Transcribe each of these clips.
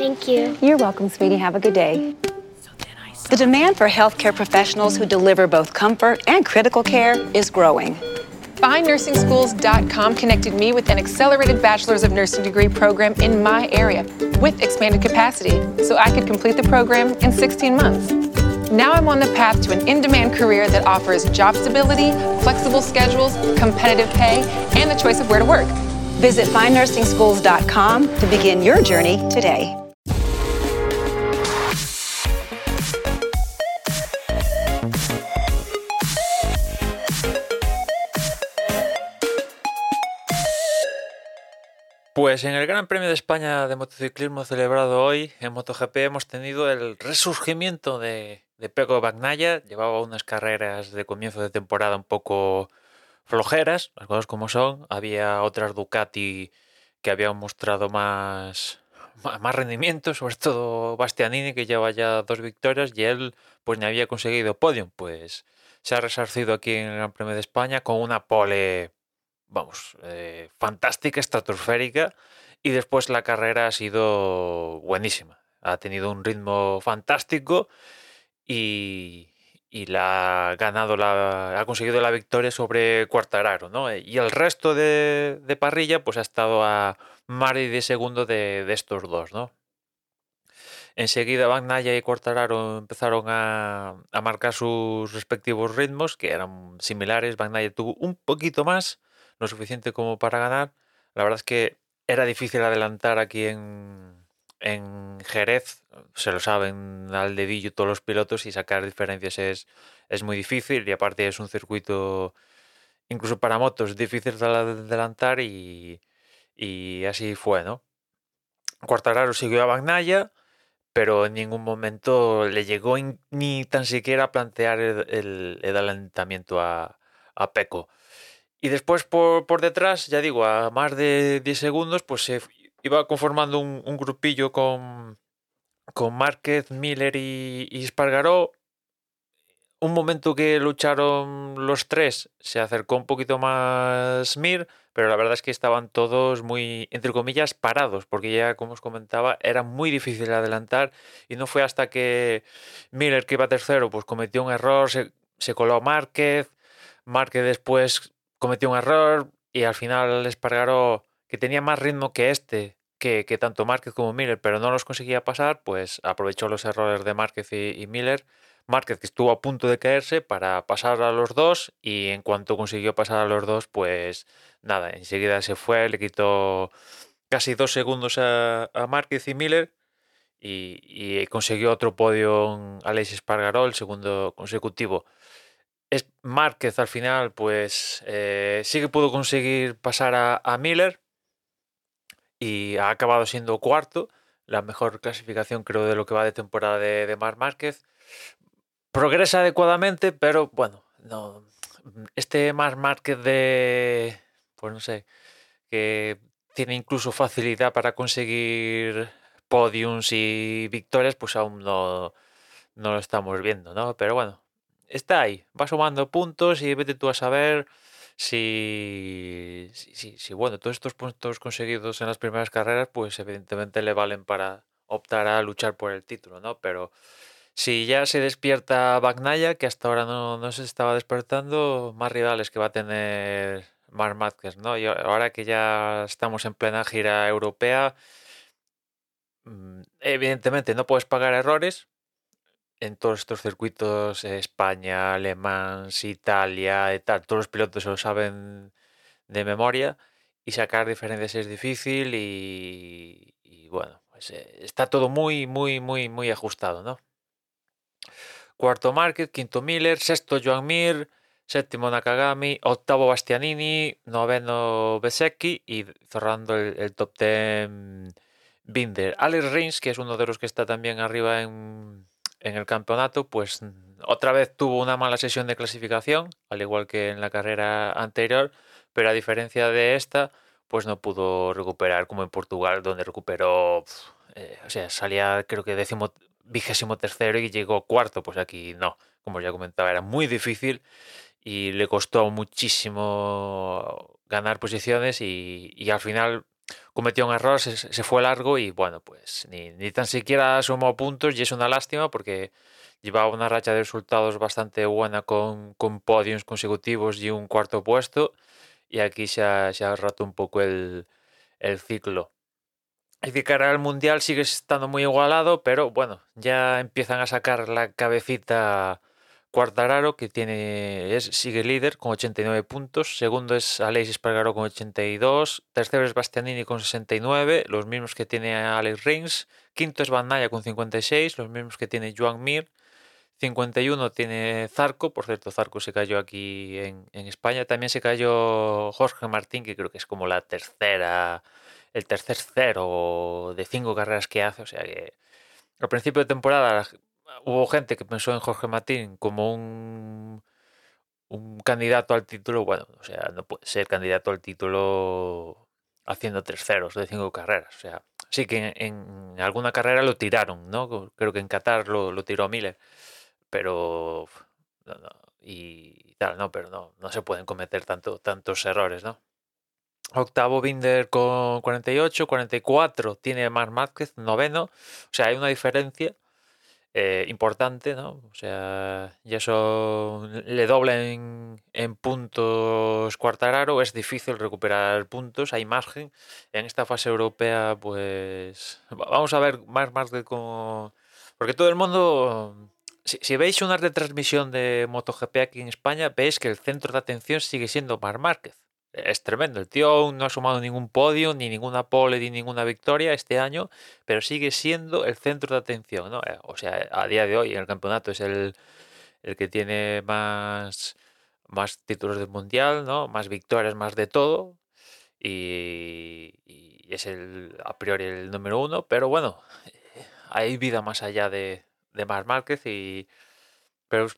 Thank you. You're welcome, sweetie. Have a good day. The demand for healthcare professionals who deliver both comfort and critical care is growing. FindNursingSchools.com connected me with an accelerated Bachelor's of Nursing degree program in my area with expanded capacity so I could complete the program in 16 months. Now I'm on the path to an in demand career that offers job stability, flexible schedules, competitive pay, and the choice of where to work. Visit findnursingschools.com to begin your journey today. Pues en el Gran Premio de España de motociclismo celebrado hoy en MotoGP hemos tenido el resurgimiento de, de Bagnaya. Llevaba unas carreras de comienzo de temporada un poco flojeras, las cosas como son. Había otras Ducati que habían mostrado más, más rendimiento, sobre todo Bastianini que lleva ya dos victorias y él pues ni había conseguido podium. Pues se ha resarcido aquí en el Gran Premio de España con una pole vamos, eh, fantástica, estratosférica. Y después la carrera ha sido buenísima. Ha tenido un ritmo fantástico y, y ha ganado la, ha conseguido la victoria sobre Cuartararo, ¿no? Y el resto de, parrilla, pues ha estado a más de segundo de, de estos dos, ¿no? Enseguida Bagnaya y Cuartararo empezaron a, a, marcar sus respectivos ritmos, que eran similares. Bagnaya tuvo un poquito más, lo suficiente como para ganar. La verdad es que era difícil adelantar aquí en, en Jerez, se lo saben al dedillo todos los pilotos y sacar diferencias es, es muy difícil y aparte es un circuito incluso para motos difícil de adelantar y, y así fue, ¿no? Cuartararo siguió a Bagnaya, pero en ningún momento le llegó ni tan siquiera a plantear el, el, el adelantamiento a, a Peco. Y después por, por, detrás, ya digo, a más de 10 segundos, pues se iba conformando un, grupillo con, con Márquez, Miller y, y. Un momento que lucharon los tres, se acercó un poquito más Mir, pero la verdad es que estaban todos muy, entre comillas, parados, porque ya, como os comentaba, era muy difícil adelantar y no fue hasta que Miller, que iba tercero, pues cometió un error, se, se coló Márquez, Márquez después cometió un error y al final Espargaró, que tenía más ritmo que este, que, tanto Márquez como Miller, pero no los conseguía pasar, pues aprovechó los errores de Márquez y, Miller. Márquez que estuvo a punto de caerse para pasar a los dos y en cuanto consiguió pasar a los dos, pues nada, enseguida se fue, le quitó casi dos segundos a, a Márquez y Miller y, consiguió otro podio Alex Espargaró, el segundo consecutivo es Márquez al final, pues eh, sí que pudo conseguir pasar a, a, Miller y ha acabado siendo cuarto, la mejor clasificación creo de lo que va de temporada de, de Mar Márquez. Progresa adecuadamente, pero bueno, no, este Mar Márquez de, pues no sé, que tiene incluso facilidad para conseguir podiums y victorias, pues aún no, no lo estamos viendo, ¿no? Pero bueno, está ahí, va sumando puntos y vete tú a saber si, si, si, bueno, todos estos puntos conseguidos en las primeras carreras, pues evidentemente le valen para optar a luchar por el título, ¿no? Pero si ya se despierta Bagnaya, que hasta ahora no, no se estaba despertando, más rivales que va a tener Marc Márquez, ¿no? Y ahora que ya estamos en plena gira europea, mm, evidentemente no puedes pagar errores, en todos estos circuitos, España, Alemán, Italia, y tal, todos los pilotos se lo saben de memoria y sacar diferencias es difícil y, bueno, pues, eh, está todo muy, muy, muy, muy ajustado, ¿no? Cuarto Márquez, quinto Miller, sexto Joan Mir, séptimo Nakagami, octavo Bastianini, noveno Besecchi y cerrando el, el top ten Binder. Alex Rins, que es uno de los que está también arriba en en el campeonato, pues otra vez tuvo una mala sesión de clasificación, al igual que en la carrera anterior, pero a diferencia de esta, pues no pudo recuperar como en Portugal, donde recuperó, eh, o sea, salía creo que décimo, vigésimo tercero y llegó cuarto, pues aquí no, como ya comentaba, era muy difícil y le costó muchísimo ganar posiciones y al final cometió un error, se, fue largo y bueno, pues ni, ni, tan siquiera sumó puntos y es una lástima porque llevaba una racha de resultados bastante buena con, con podiums consecutivos y un cuarto puesto y aquí se ha, se ha roto un poco el, el ciclo. Y de cara al Mundial sigue estando muy igualado, pero bueno, ya empiezan a sacar la cabecita Cuartararo, que tiene, es, sigue líder con 89 puntos. Segundo es Alexis Espargaro con 82. Tercero es Bastianini con 69, los mismos que tiene Alex Rins. Quinto es Van con 56, los mismos que tiene Joan Mir. 51 tiene Zarco, por cierto, Zarco se cayó aquí en, en, España. También se cayó Jorge Martín, que creo que es como la tercera, el tercer cero de cinco carreras que hace. O sea que al principio de temporada hubo gente que pensó en Jorge Martín como un, un candidato al título. Bueno, o sea, no puede ser candidato al título haciendo tres ceros de cinco carreras. O sea, sí que en, alguna carrera lo tiraron, ¿no? Creo que en Qatar lo, lo tiró Miller. Pero. No, no, y tal, no, pero no, no se pueden cometer tanto, tantos errores, ¿no? Octavo Binder con 48, 44 tiene Marc Márquez, noveno. O sea, hay una diferencia eh, importante, ¿no? O sea, y eso le dobla en, puntos Cuartararo, es difícil recuperar puntos, hay margen. En esta fase europea, pues vamos a ver más como... Porque todo el mundo... Si, veis una retransmisión de MotoGP aquí en España, veis que el centro de atención sigue siendo Marc Márquez es tremendo. El tío no ha sumado ningún podio, ni ninguna pole, ni ninguna victoria este año, pero sigue siendo el centro de atención, ¿no? Eh, o sea, a día de hoy en el campeonato es el, el que tiene más, más títulos del mundial, ¿no? Más victorias, más de todo. Y, es el a priori el número uno, pero bueno, hay vida más allá de, de Marc Márquez y pero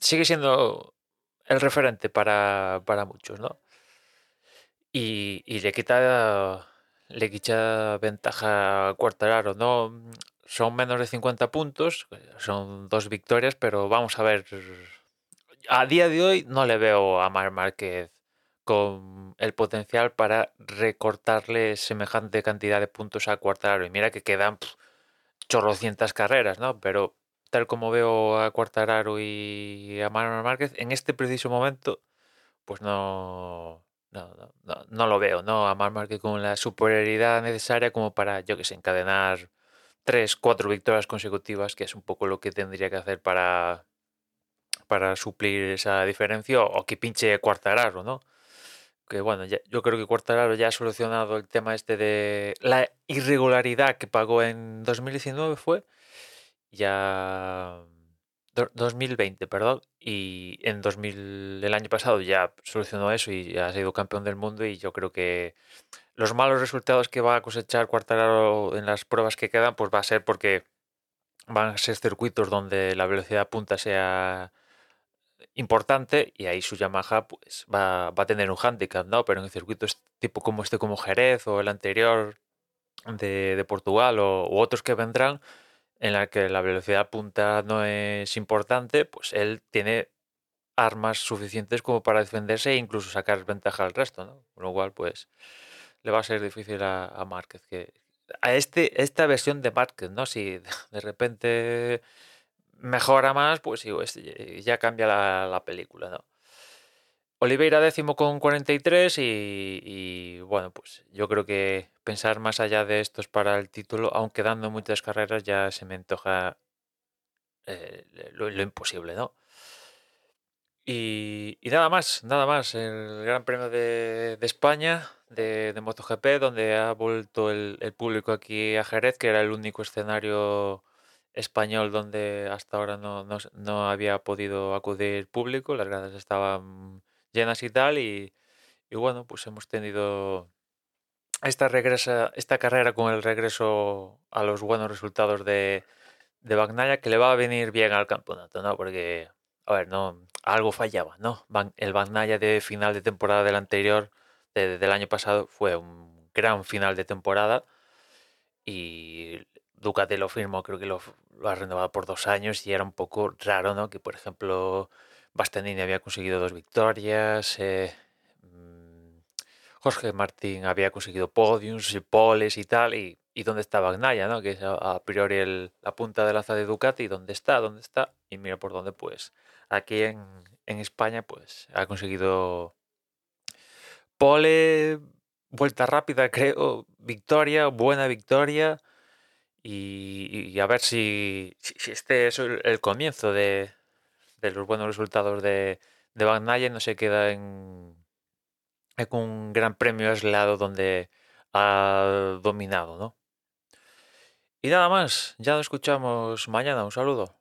sigue siendo el referente para, para muchos, ¿no? Y, le quita le quita ventaja a Cuartararo, ¿no? Son menos de 50 puntos, son dos victorias, pero vamos a ver. A día de hoy no le veo a Mar Márquez con el potencial para recortarle semejante cantidad de puntos a Cuartararo. Y mira que quedan chorrocientas carreras, ¿no? Pero tal como veo a Cuartararo y a Mar Márquez, en este preciso momento, pues no, no, no, no, lo veo, ¿no? A Marc Márquez con la superioridad necesaria como para, yo que sé, encadenar tres, cuatro victorias consecutivas, que es un poco lo que tendría que hacer para, para suplir esa diferencia, o que pinche Cuartararo, ¿no? Que bueno, yo creo que Cuartararo ya ha solucionado el tema este de la irregularidad que pagó en 2019, fue. Ya 2020, perdón, y en 2000, el año pasado ya solucionó eso y ya ha sido campeón del mundo y yo creo que los malos resultados que va a cosechar Cuartararo en las pruebas que quedan, pues va a ser porque van a ser circuitos donde la velocidad punta sea importante y ahí su Yamaha pues va, va a tener un handicap, ¿no? Pero en circuitos tipo como este como Jerez o el anterior de, de Portugal o, otros que vendrán, en la que la velocidad punta no es importante, pues él tiene armas suficientes como para defenderse e incluso sacar ventaja al resto, ¿no? Con lo cual, pues, le va a ser difícil a, a Márquez que a este, esta versión de Márquez, ¿no? Si de repente mejora más, pues ya cambia la, la película, ¿no? Oliveira décimo con 43 y, y, bueno, pues yo creo que pensar más allá de estos para el título, aunque dando muchas carreras, ya se me antoja eh, lo, imposible, ¿no? Y, nada más, nada más. El Gran Premio de, España, de, de, MotoGP, donde ha vuelto el, el, público aquí a Jerez, que era el único escenario español donde hasta ahora no, no, no había podido acudir público, las gradas estaban llenas y tal. Y, bueno, pues hemos tenido esta, regresa, esta carrera con el regreso a los buenos resultados de, de que le va a venir bien al campeonato, ¿no? Porque, a ver, no, algo fallaba, ¿no? El Bagnaya de final de temporada del anterior, de, del año pasado, fue un gran final de temporada y Ducati lo firmó, creo que lo, lo ha renovado por dos años y era un poco raro, ¿no? Que, por ejemplo, Bastianini había conseguido dos victorias. Eh, mm, Jorge Martín había conseguido podiums y poles y tal, y, y dónde está Bagnaya, ¿no? Que es a, priori la punta de lanza de Ducati, ¿dónde está? ¿Dónde está? Y mira por dónde, pues aquí en, España, pues ha conseguido pole, vuelta rápida, creo, victoria, buena victoria, y, a ver si, este es el, comienzo de, los buenos resultados de, de Bagnaya no se queda en con un gran premio aislado donde ha dominado, ¿no? Y nada más, ya nos escuchamos mañana, un saludo.